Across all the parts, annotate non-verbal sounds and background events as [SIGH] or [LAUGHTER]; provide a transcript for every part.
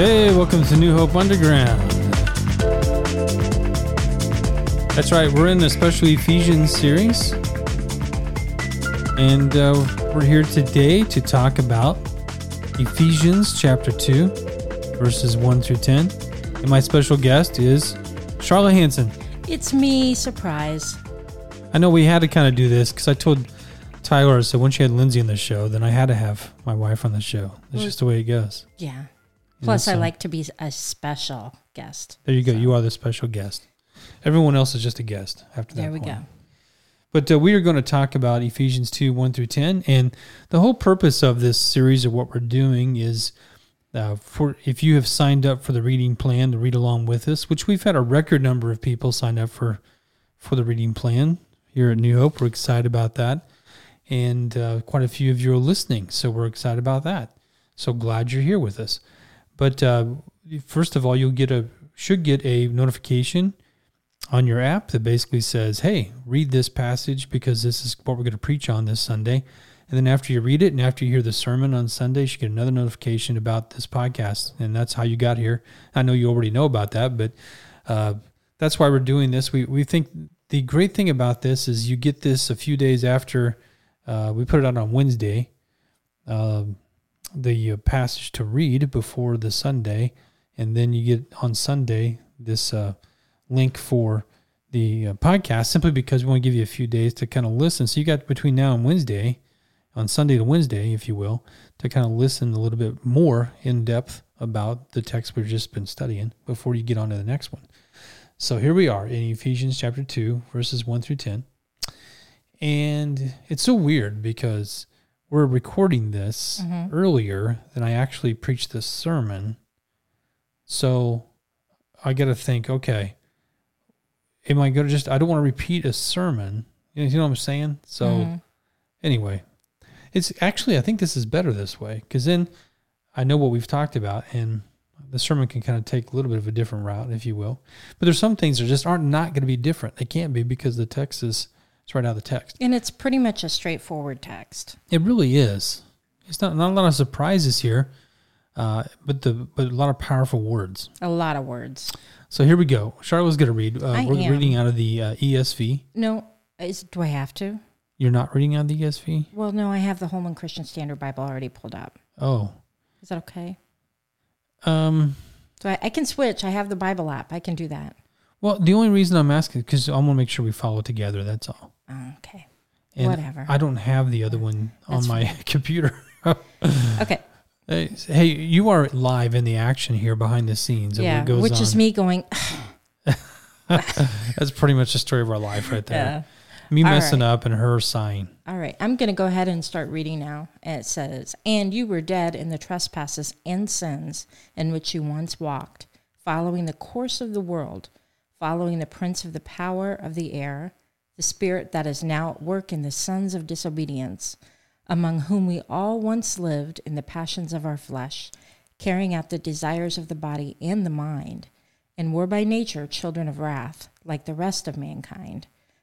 Hey, welcome to New Hope Underground. That's right, we're in a special Ephesians series. And uh, we're here today to talk about Ephesians chapter 2, verses 1 through 10. And my special guest is Charlotte Hanson. It's me, surprise. I know we had to kind of do this because I told Tyler, so when she had Lindsay on the show, then I had to have my wife on the show. It's Well- just the way it goes. Yeah. Plus, I so- like to be a special guest. There you go. You are the special guest. Everyone else is just a guest after that. There we point. go. But uh, we are going to talk about Ephesians 2 1 through 10. And the whole purpose of this series of what we're doing is uh, for if you have signed up for the reading plan to read along with us, which we've had a record number of people sign up for for the reading plan here at New Hope. We're excited about that. And uh, quite a few of you are listening. So we're excited about that. So glad you're here with us. But uh, first of all, you'll get a should get a notification on your app that basically says, "Hey, read this passage because this is what we're going to preach on this Sunday." And then after you read it and after you hear the sermon on Sunday, you should get another notification about this podcast, and that's how you got here. I know you already know about that, but uh, that's why we're doing this. We we think the great thing about this is you get this a few days after uh, we put it out on Wednesday. Um the uh, passage to read before the Sunday, and then you get on Sunday this uh, link for the uh, podcast simply because we want to give you a few days to kind of listen. So you got between now and Wednesday, on Sunday to Wednesday, if you will, to kind of listen a little bit more in depth about the text we've just been studying before you get on to the next one. So here we are in Ephesians chapter 2, verses 1 through 10. And it's so weird because we're recording this earlier than I actually preached this sermon. So I got to think, okay, am I going to just, I don't want to repeat a sermon. You know, what I'm saying? So Mhm. anyway, it's actually, I think this is better this way because then I know what we've talked about and the sermon can kind of take a little bit of a different route, if you will. But there's some things that just aren't not going to be different. They can't be because the text is, it's right out of the text. And it's pretty much a straightforward text. It really is. It's not not a lot of surprises here, uh, but the but a lot of powerful words. A lot of words. So here we go. Charlotte was going to read. Uh, we're am. reading out of the uh, ESV. No, is, do I have to? You're not reading out of the ESV. Well, no, I have the Holman Christian Standard Bible already pulled up. Oh, Is that okay? Um. So I, I can switch. I have the Bible app. I can do that. Well, the only reason I'm asking because I want to make sure we follow together. That's all. Oh, okay. And Whatever. I don't have the other one on That's my [LAUGHS] computer. [LAUGHS] Okay. Hey, hey, you are live in the action here behind the scenes. yeah. Which is me going, [LAUGHS] That's pretty much the story of our life right there. Me All messing right. up and her sighing. All right, I'm going to go ahead and start reading now. It says, And you were dead in the trespasses and sins in which you once walked, following the course of the world, following the prince of the power of the air, the spirit that is now at work in the sons of disobedience, among whom we all once lived in the passions of our flesh, carrying out the desires of the body and the mind, and were by nature children of wrath, like the rest of mankind.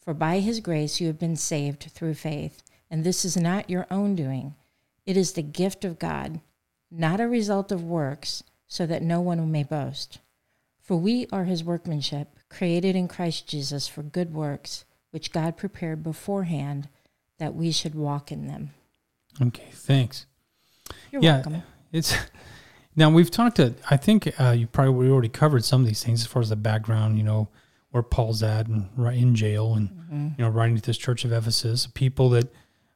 For by his grace you have been saved through faith, and this is not your own doing. It is the gift of God, not a result of works, so that no one may boast. For we are his workmanship, created in Christ Jesus for good works, which God prepared beforehand that we should walk in them. Okay, thanks. You're Yeah. welcome. It's now we've talked to. I think uh, you probably we already covered some of these things as far as the background. You know where Paul's at and right in jail, and you know writing to this church of Ephesus, people that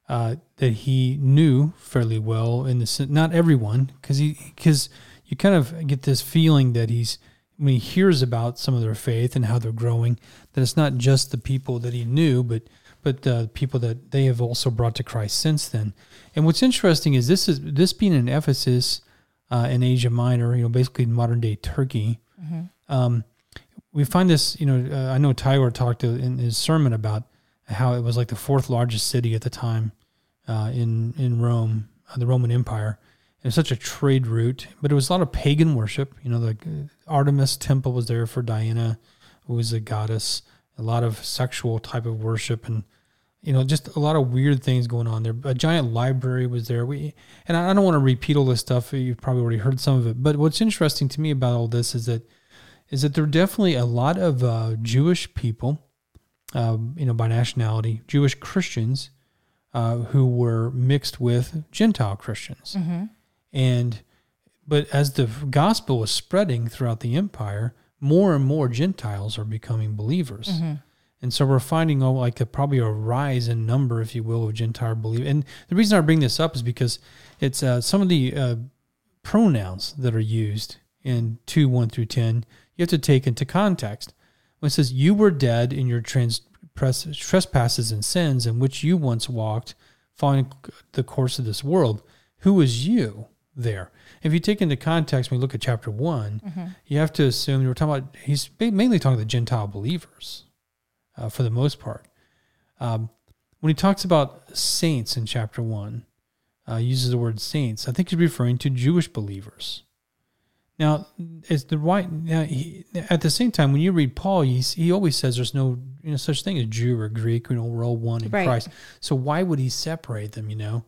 uh, that he knew fairly well. In the not everyone, because he because you kind of get this feeling that he's when he hears about some of their faith and how they're growing, that it's not just the people that he knew, but but uh, people that they have also brought to Christ since then. And what's interesting is this is this being in Ephesus uh, in Asia Minor, you know, basically modern day Turkey. Um, we find this, you know, uh, I know Tyler talked in his sermon about how it was like the fourth largest city at the time uh, in in Rome, uh, the Roman Empire. It was such a trade route, but it was a lot of pagan worship. You know, the uh, Artemis temple was there for Diana, who was a goddess. A lot of sexual type of worship, and you know, just a lot of weird things going on there. A giant library was there. We and I I don't want to repeat all this stuff. You've probably already heard some of it. But what's interesting to me about all this is that is that there are definitely a lot of uh, Jewish people, um, you know, by nationality, Jewish Christians, uh, who were mixed with Gentile Christians, and but as the gospel was spreading throughout the empire, more and more Gentiles are becoming believers. And so we're finding oh, like a, probably a rise in number, if you will, of Gentile believers. And the reason I bring this up is because it's uh, some of the uh, pronouns that are used in 2 1 through 10, you have to take into context. When it says, You were dead in your trans- press- trespasses and sins in which you once walked, following the course of this world, who was you there? If you take into context, when we look at chapter one, you have to assume we're talking about, he's mainly talking to Gentile believers uh, for the most part. Um, when he talks about saints in chapter one, uh, uses the word saints, I think he's referring to Jewish believers. Now, is the right now? He, at the same time, when you read Paul, he, he always says there's no you know such thing as Jew or Greek. You know, we're all one in Right. Christ. So why would he separate them? You know,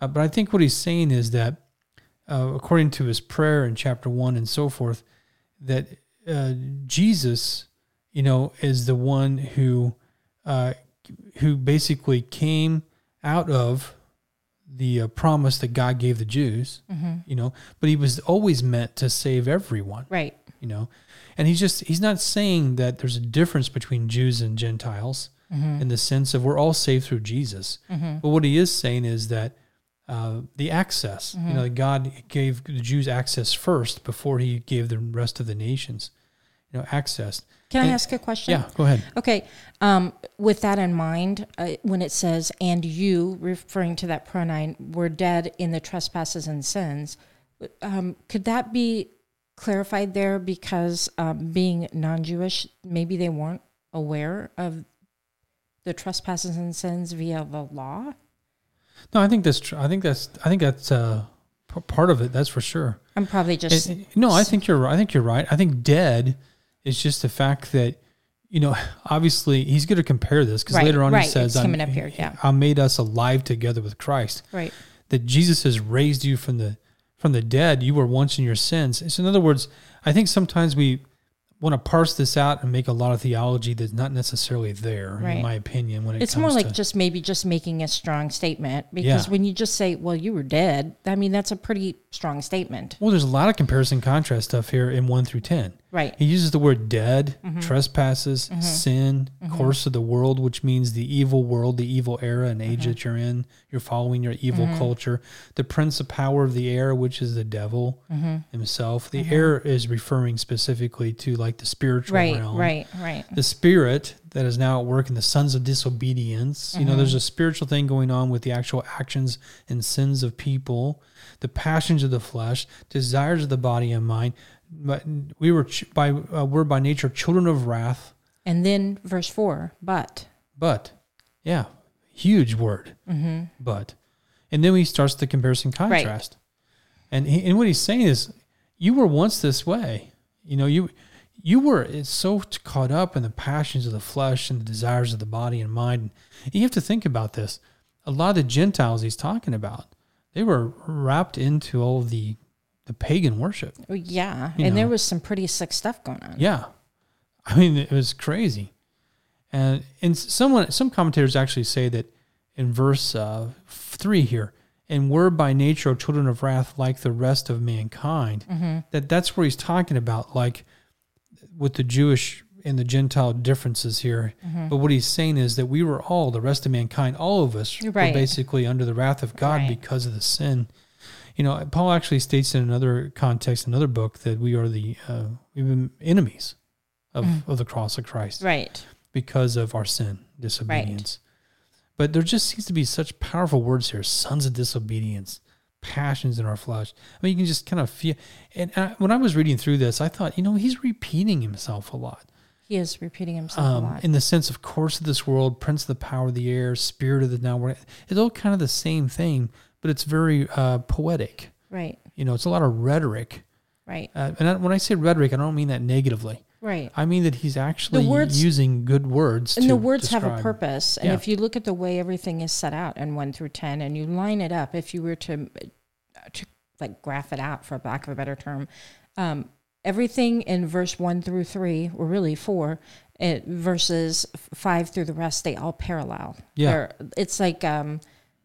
uh, but I think what he's saying is that, uh, according to his prayer in chapter one and so forth, that uh, Jesus, you know, is the one who, uh, who basically came out of the uh, promise that God gave the Jews, you know, but he was always meant to save everyone, Right. you know, and he's just, he's not saying that there's a difference between Jews and Gentiles in the sense of we're all saved through Jesus. But what he is saying is that uh, the access, you know, God gave the Jews access first before he gave the rest of the nations, you know, access. Can I ask a question? Yeah, go ahead. Okay. Um, with that in mind, uh, when it says, and you, referring to that pronoun, were dead in the trespasses and sins, um, could that be clarified there because um, being non Jewish, maybe they weren't aware of the trespasses and sins via the law? No, I think that's true. I think that's, I think that's uh, p- part of it. That's for sure. I'm probably just. And- no, I think you're right. I think you're right. I think dead is just the fact that you know, obviously he's going to compare this because Right, later on right. he says, It's coming I'm- up here, yeah. I made us alive together with Christ." right. That Jesus has raised you from the from the dead. You were once in your sins. So in other words, I think sometimes we want to parse this out and make a lot of theology that's not necessarily there, Right. in my opinion. When it It's more like to, just maybe just making a strong statement because Yeah. when you just say, well, you were dead, I mean, that's a pretty strong statement. well, there's a lot of comparison contrast stuff here in one through ten. Right. He uses the word dead, Mm-hmm. trespasses, sin, course of the world, which means the evil world, the evil era and Mm-hmm. age that you're in. You're following your evil culture. The prince of power of the air, which is the devil Mm-hmm. himself. The air is referring specifically to like the spiritual Right. realm. Right. Right. The spirit that is now at work in the sons of disobedience. You know, Mm-hmm. there's a spiritual thing going on with the actual actions and sins of people, the passions of the flesh, desires of the body and mind. But we were ch- by uh, we're by nature children of wrath. And then verse four, but. But yeah, huge word. Mm-hmm. But and then he starts the comparison contrast, and he, and what he's saying is, you were once this way. You know you. You were so caught up in the passions of the flesh and the desires of the body and mind. And you have to think about this. A lot of the Gentiles he's talking about, they were wrapped into all the the pagan worship. Yeah. You and there was some pretty sick stuff going on. Yeah, [LAUGHS] I mean it was crazy, and and someone some commentators actually say that in verse uh, three here, and we're by nature children of wrath like the rest of mankind. That that's where he's talking about like with the Jewish and the Gentile differences here. But what he's saying is that we were all the rest of mankind, all of us Right. were basically under the wrath of God Right. because of the sin. You know, Paul actually states in another context, another book, that we are the uh, we've been enemies of, of the cross of Christ Right. because of our sin, disobedience. But there just seems to be such powerful words here: sons of disobedience, passions in our flesh. I mean, you can just kind of feel. And I, when I was reading through this, I thought, you know, he's repeating himself a lot. He is repeating himself Um, a lot. in the sense of course of this world, prince of the power of the air, spirit of the now. It's all kind of the same thing, but it's very uh, poetic. right. You know, it's a lot of rhetoric. Right. Uh, and I, when I say rhetoric, I don't mean that negatively. Right. I mean that he's actually words- using good words. And to the words have a purpose. And Yeah. if you look at the way everything is set out in 1 through 10 and you line it up, if you were to, to like graph it out, for lack of a better term, um, everything in verse 1 through 3, or really 4, it, verses 5 through the rest, they all parallel. Yeah. They're- It's like, um,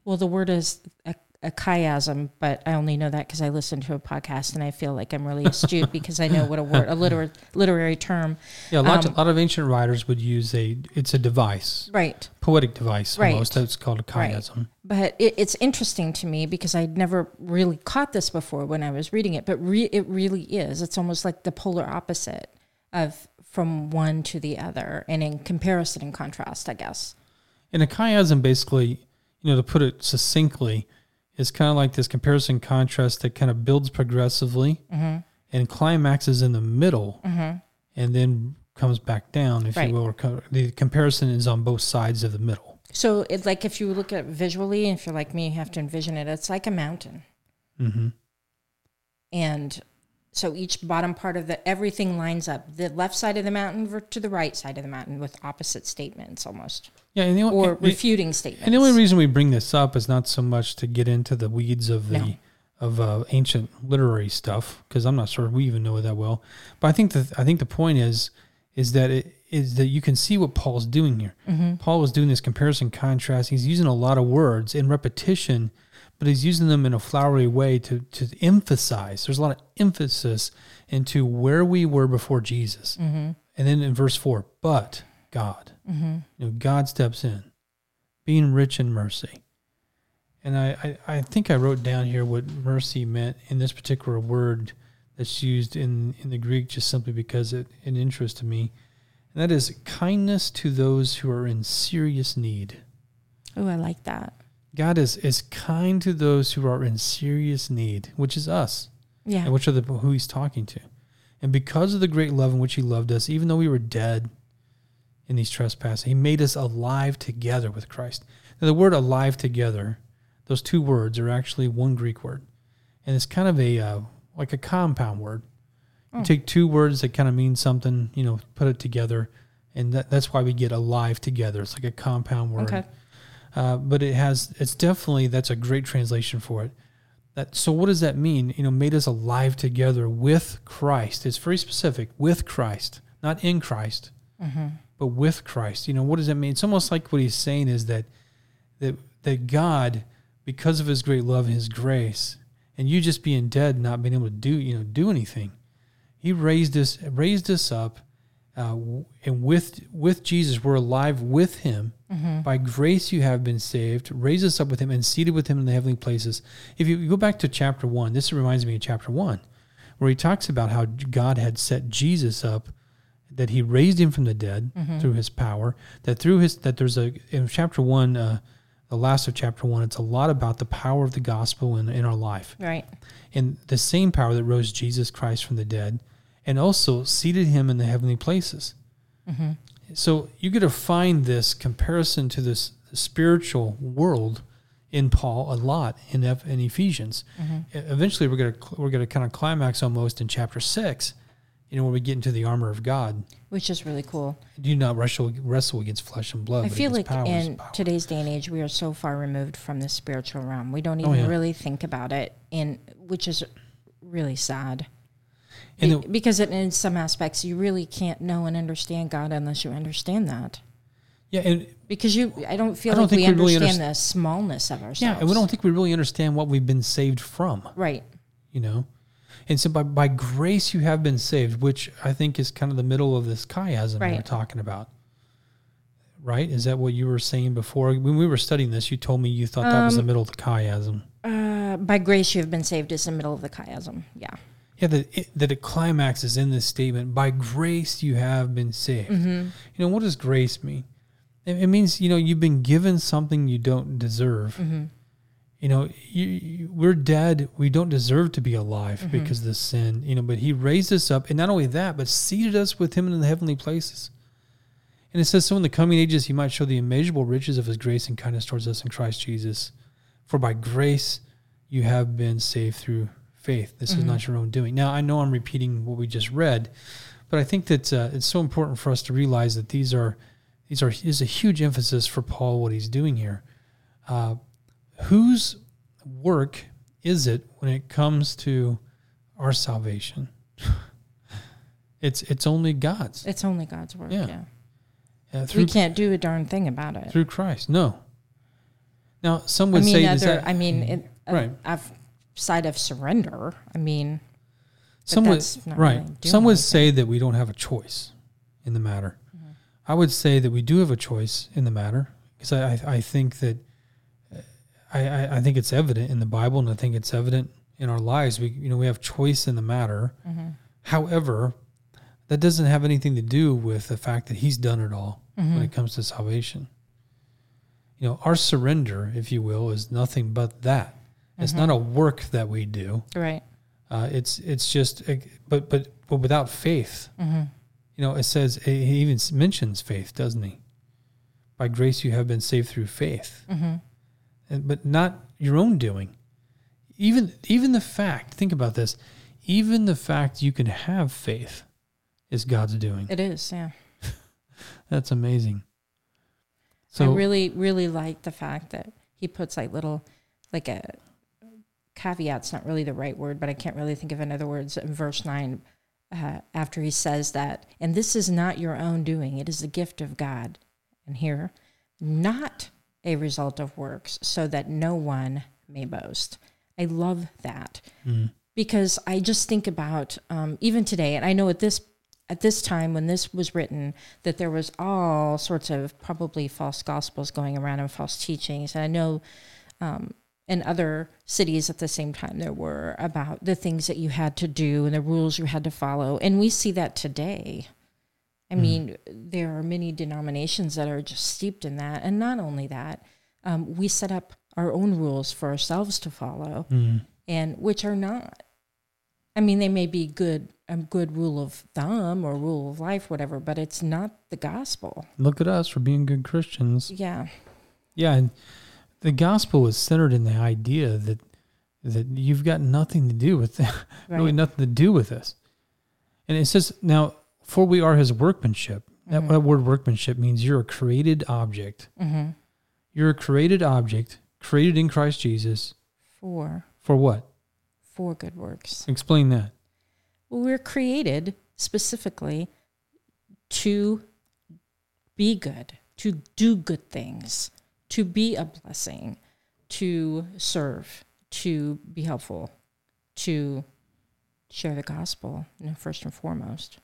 well, the word is a, a chiasm, but I only know that because I listen to a podcast and I feel like I'm really astute [LAUGHS] because I know what a word, a literary, literary term. Yeah, a lot, Um, a lot of ancient writers would use a. It's a device, Right. poetic device Right. almost. That's called a Right. chiasm. But it, it's interesting to me because I'd never really caught this before when I was reading it. But re, it really is. It's almost like the polar opposite of from one to the other, and in comparison and contrast, I guess. And a chiasm, basically, you know, to put it succinctly, is kind of like this comparison contrast that kind of builds progressively Mm-hmm. and climaxes in the middle, and then comes back down, if Right. you will. Or co- the comparison is on both sides of the middle. So it's like if you look at it visually, if you're like me, you have to envision it. It's like a mountain, hmm and so each bottom part of the everything lines up. The left side of the mountain to the right side of the mountain with opposite statements, almost Yeah, and the, o- or and- refuting statements. And the only reason we bring this up is not so much to get into the weeds of the No. of uh, ancient literary stuff because I'm not sure we even know it that well. But I think the I think the point is is that it is that you can see what Paul's doing here. Paul was doing this comparison contrast. He's using a lot of words in repetition, but he's using them in a flowery way to to emphasize. There's a lot of emphasis into where we were before Jesus. Mm-hmm. And then in verse four, but God, mm-hmm. you know, God steps in being rich in mercy. And I, I, I think I wrote down here what mercy meant in this particular word that's used in, in the Greek just simply because it, it interested me. And that is kindness to those who are in serious need. Oh, I like that. God is, is kind to those who are in serious need, which is us, Yeah. and which are the who he's talking to. And because of the great love in which he loved us, even though we were dead in these trespasses, he made us alive together with Christ. Now, the word alive together, those two words are actually one Greek word. And it's kind of a uh, like a compound word. You take two words that kind of mean something, you know, put it together, and that, that's why we get alive together. It's like a compound word. Okay. Uh, but it has it's definitely that's a great translation for it. That so what does that mean? You know, made us alive together with Christ. It's very specific with Christ, not in Christ, but with Christ. You know, what does that mean? It's almost like what he's saying is that that that God, because of His great love and His grace, and you just being dead, not being able to do you know do anything, He raised us raised us up, uh, and with with Jesus we're alive with Him. By grace you have been saved. Raise us up with Him and seated with Him in the heavenly places. If you go back to chapter one, this reminds me of chapter one, where he talks about how God had set Jesus up that he raised him from the dead through his power that through his that there's a in chapter one uh, the last of chapter one it's a lot about the power of the gospel in, in our life Right. and the same power that rose jesus christ from the dead and also seated him in the heavenly places mm-hmm. so you get to find this comparison to this spiritual world in paul a lot in, in ephesians mm-hmm. E- eventually we're going to we're going to kind of climax almost in chapter 6 you know when we get into the armor of god Which is really cool. do not wrestle wrestle against flesh and blood. I feel like powers, in today's day and age, we are so far removed from the spiritual realm. We don't Oh, even yeah. really think about it, in which is really sad. And Be- because it, in some aspects, you really can't know and understand God unless you understand that. yeah, and Because you, I don't feel I don't like we we really understand the smallness of ourselves. yeah, and we don't think we really understand what we've been saved from. Right. You know, and so by by grace you have been saved, which I think is kind of the middle of this chiasm we're talking about. Right? Is that what you were saying before when we were studying this? You told me you thought that was the Um, middle of the chiasm. Uh, by grace, you have been saved is the middle of the chiasm. Yeah. Yeah, that it, that it climaxes in this statement. By grace you have been saved. Mm-hmm. You know what does grace mean? It, it means you know you've been given something you don't deserve. Mm-hmm. You know, you, you, we're dead. We don't deserve to be alive Mhm. because of the sin. You know, but He raised us up, and not only that, but seated us with Him in the heavenly places. And it says, so in the coming ages, He might show the immeasurable riches of His grace and kindness towards us in Christ Jesus. For by grace you have been saved through faith. This is Mhm. not your own doing. Now, I know I'm repeating what we just read, but I think that uh, it's so important for us to realize that these are these are is a huge emphasis for Paul what he's doing here. Uh, whose work is it when it comes to our salvation? [LAUGHS] it's it's only God's It's only God's work. Yeah. Yeah. uh, We can't do a darn thing about it. through Christ. No. Now, some I would mean, say other, that I mean, it, uh, Right. I've side of surrender. I mean, some would that's not right. really some would anything. say that we don't have a choice in the matter. Mm-hmm. I would say that we do have a choice in the matter because I, I I think that I, I I think it's evident in the Bible and I think it's evident in our lives. We you know we have choice in the matter. Mm-hmm. However, that doesn't have anything to do with the fact that He's done it all when Mhm. it comes to salvation. You know, our surrender, if you will, is nothing but that. It's Mm-hmm. not a work that we do. right. Uh, it's it's just, uh, but but but without faith, Mm-hmm. you know, it says he even mentions faith, doesn't he? By grace you have been saved through faith, Mm-hmm. and, but not your own doing. Even even the fact, think about this, even the fact you can have faith is God's doing. It is. Yeah. [LAUGHS] That's amazing. So I really, really like the fact that he puts like little, like a caveat's not really the right word, but I can't really think of another words in verse nine. Uh, after he says that, and this is not your own doing; it is the gift of God. And here, not a result of works, so that no one may boast. I love that mm, because I just think about um, even today, and I know at this at this time when this was written that there was all sorts of probably false gospels going around and false teachings, and I know um, in other cities at the same time there were about the things that you had to do and the rules you had to follow, and we see that today. I Mhm. mean, there are many denominations that are just steeped in that, and not only that, um, we set up our own rules for ourselves to follow mm, and which are not i mean they may be good a good rule of thumb or rule of life whatever but it's not the gospel look at us for being good Christians. yeah Yeah, and the gospel is centered in the idea that that you've got nothing to do with [LAUGHS] right really nothing to do with this. And it says now, for we are His workmanship. That, Mhm. that word workmanship means you're a created object. mm-hmm. You're a created object, created in Christ Jesus. for For what? for good works Explain that. well we're created specifically to be good to do good things to be a blessing to serve to be helpful to share the gospel you know, first and foremost.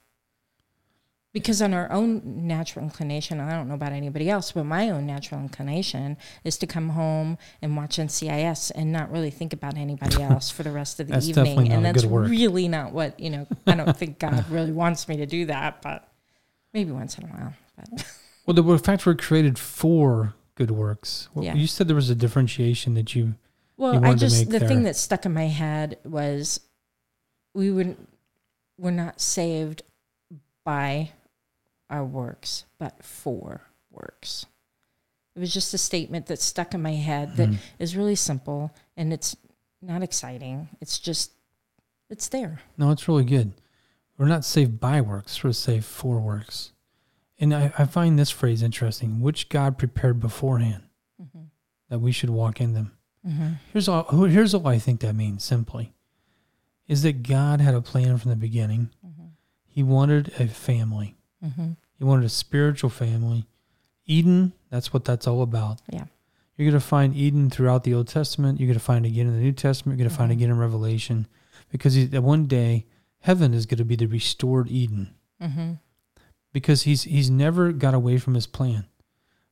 Because on our own natural inclination i don't know about anybody else but my own natural inclination is to come home and watch ncis and not really think about anybody [LAUGHS] else for the rest of the That's evening. and that's really not what you know i don't think [LAUGHS] god really wants me to do that but maybe once in a while but Well, the fact we're created for good works. Well, Yeah. You said there was a differentiation that you. Well, you I just make the there. thing that stuck in my head was we wouldn't we're not saved by our works, but for works. It was just a statement that stuck in my head that Mhm. is really simple and it's not exciting. It's just it's there. No, it's really good. We're not saved by works, we're saved for works. And I, I find this phrase interesting which God prepared beforehand Mm-hmm. that we should walk in them. Mm-hmm. Here's all, here's all I think that means simply is that God had a plan from the beginning. Mm-hmm. He wanted a family, Mm-hmm. He wanted a spiritual family. Eden, that's what that's all about. Yeah. You're going to find Eden throughout the Old Testament. You're going to find it again in the New Testament. You're going to find it Mhm. again in Revelation because that one day heaven is going to be the restored Eden Mm-hmm. Because he's he's never got away from his plan,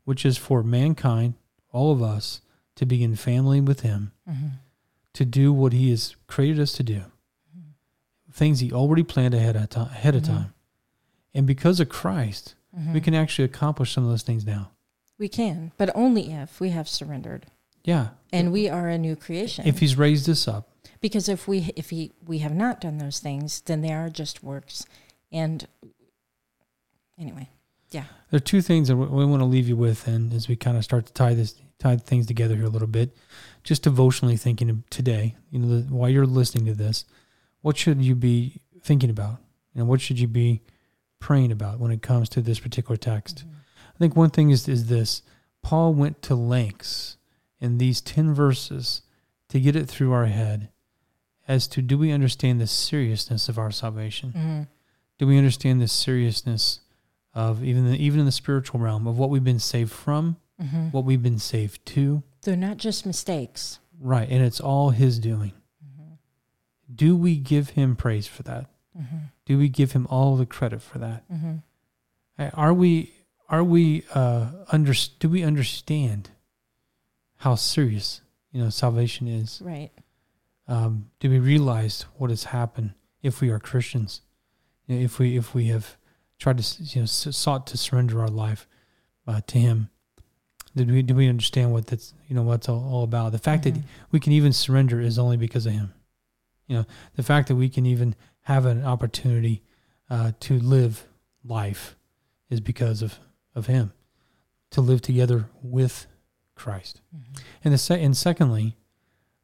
which is for mankind, all of us, to be in family with him, Mm-hmm. to do what he has created us to do. Things he already planned ahead of time, ahead of Mhm. time. And because of Christ, Mm-hmm. we can actually accomplish some of those things now. We can, but only if we have surrendered Yeah. and we are a new creation. If he's raised us up. because if we if he we have not done those things, then they are just works. And anyway, yeah. There are two things that we want to leave you with, and as we kind of start to tie this, tie things together here a little bit, just devotionally thinking of today, you know, the, while you're listening to this, what should you be thinking about, and what should you be praying about when it comes to this particular text? I think one thing is is this: Paul went to lengths in these ten verses to get it through our head as to do we understand the seriousness of our salvation? Mhm. do we understand the seriousness of even the, even in the spiritual realm of what we've been saved from, Mhm. what we've been saved to, They're not just mistakes. right? And it's all His doing. Do we give Him praise for that? Mhm. Do we give Him all the credit for that? Mhm. Uh, Are we are we uh, under do we understand how serious you know salvation is? Right. um, do we realize what has happened if we are Christians? You know, if we if we have tried to you know sought to surrender our life uh, to Him, did we do we understand what that's you know what's all, all about? The fact that Mhm. we can even surrender is only because of Him. You know, the fact that we can even have an opportunity uh, to live life is because of of Him. To live together with Christ. Mhm. And the se- and secondly,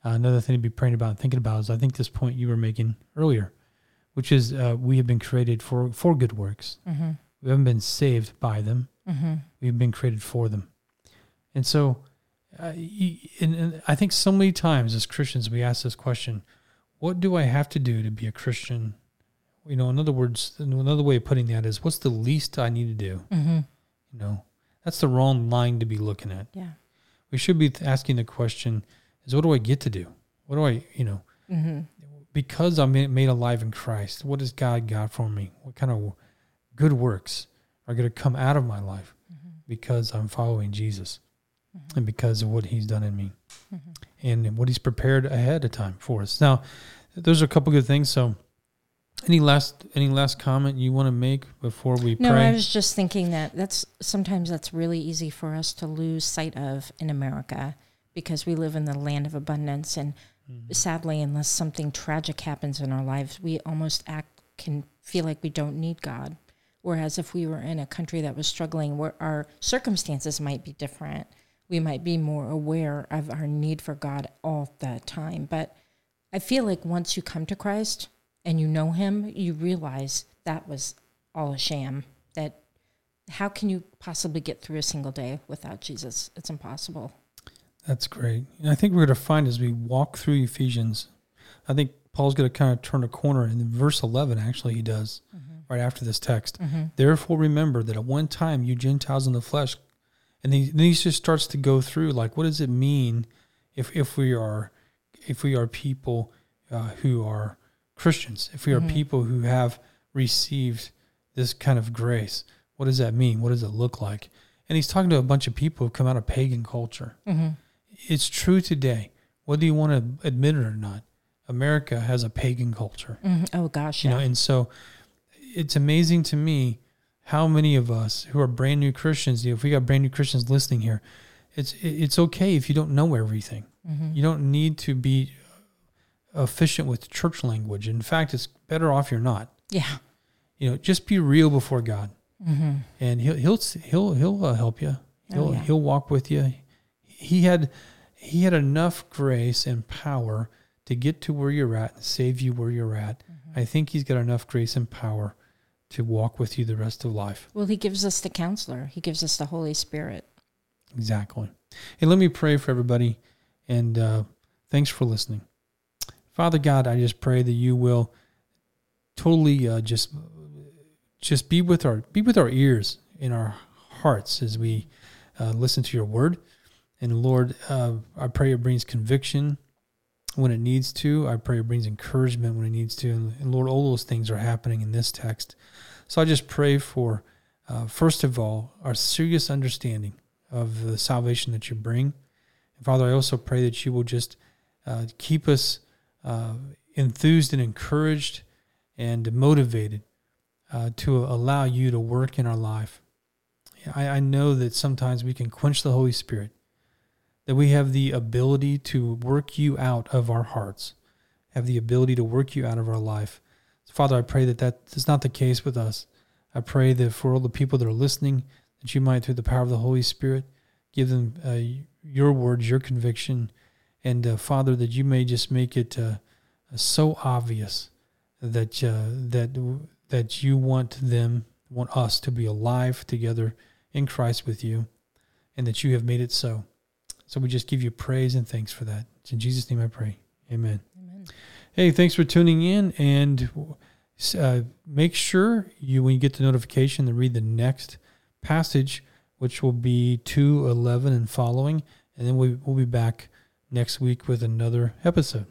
uh, another thing to be praying about and thinking about is I think this point you were making earlier, which is uh, we have been created for for good works. Mhm. We haven't been saved by them. Mhm. We've been created for them. And so, uh, and, and I think so many times as Christians we ask this question: What do I have to do to be a Christian? You know, in other words, another way of putting that is, what's the least I need to do? Mhm. You know, that's the wrong line to be looking at. Yeah. We should be asking the question: Is what do I get to do? What do I, you know, Mhm. Because I'm made alive in Christ, what has God got for me? What kind of good works are going to come out of my life because I'm following Jesus and because of what He's done in me Mhm. and what He's prepared ahead of time for us? Now, those are a couple good things. So, any last any last comment you want to make before we No, pray? I was just thinking that that's sometimes that's really easy for us to lose sight of in America because we live in the land of abundance and Mm-hmm. sadly unless something tragic happens in our lives, we almost act can feel like we don't need God. Whereas if we were in a country that was struggling where our circumstances might be different, we might be more aware of our need for God all the time. But I feel like once you come to Christ and you know him, you realize that was all a sham. That how can you possibly get through a single day without Jesus? It's impossible. That's great. And I think we're going to find as we walk through Ephesians, I think Paul's going to kind of turn a corner. And in verse 11, actually, he does mm-hmm. right after this text. Mm-hmm. Therefore, remember that at one time you Gentiles in the flesh, and he, then he just starts to go through like, what does it mean if if we are if we are people uh, who are Christians, if we are mm-hmm. people who have received this kind of grace, what does that mean? What does it look like? And he's talking to a bunch of people who come out of pagan culture. It's true today, whether you want to admit it or not. America has a pagan culture Mhm. Oh gosh, you yeah. know and so it's amazing to me how many of us who are brand new christians you know, if we got brand new christians listening here it's it's okay if you don't know everything Mm-hmm. you don't need to be efficient with church language in fact it's better off you're not yeah. you know just be real before god Mm-hmm. and he'll he'll he'll he'll uh, help you he'll Oh, yeah. he'll walk with you he had he had enough grace and power to get to where you're at and save you where you're at Mm-hmm. i think he's got enough grace and power to walk with you the rest of life Well, he gives us the counselor. He gives us the Holy Spirit. exactly and let me pray for everybody and uh, thanks for listening father god i just pray that you will totally uh, just just be with our be with our ears in our hearts as we uh, listen to your word and lord uh, i pray it brings conviction when it needs to. I pray it brings encouragement when it needs to. And, lord all those things are happening in this text. So i just pray for uh, first of all our serious understanding of the salvation that you bring. And father i also pray that you will just uh, keep us uh, enthused and encouraged and motivated uh, to allow you to work in our life. I, I know that sometimes we can quench the Holy Spirit, that we have the ability to work you out of our hearts, have the ability to work you out of our life. Father, I pray that that is not the case with us. I pray that for all the people that are listening, that you might, through the power of the Holy Spirit, give them uh, your words, your conviction, and uh, Father, that you may just make it uh, so obvious that uh, that that you want them, want us to be alive together in Christ with you, and that you have made it so. So we just give you praise and thanks for that. It's in Jesus' name I pray. Amen. Amen. Hey, thanks for tuning in, and uh, make sure you, when you get the notification, to read the next passage, which will be two eleven and following, and then we, we'll be back next week with another episode.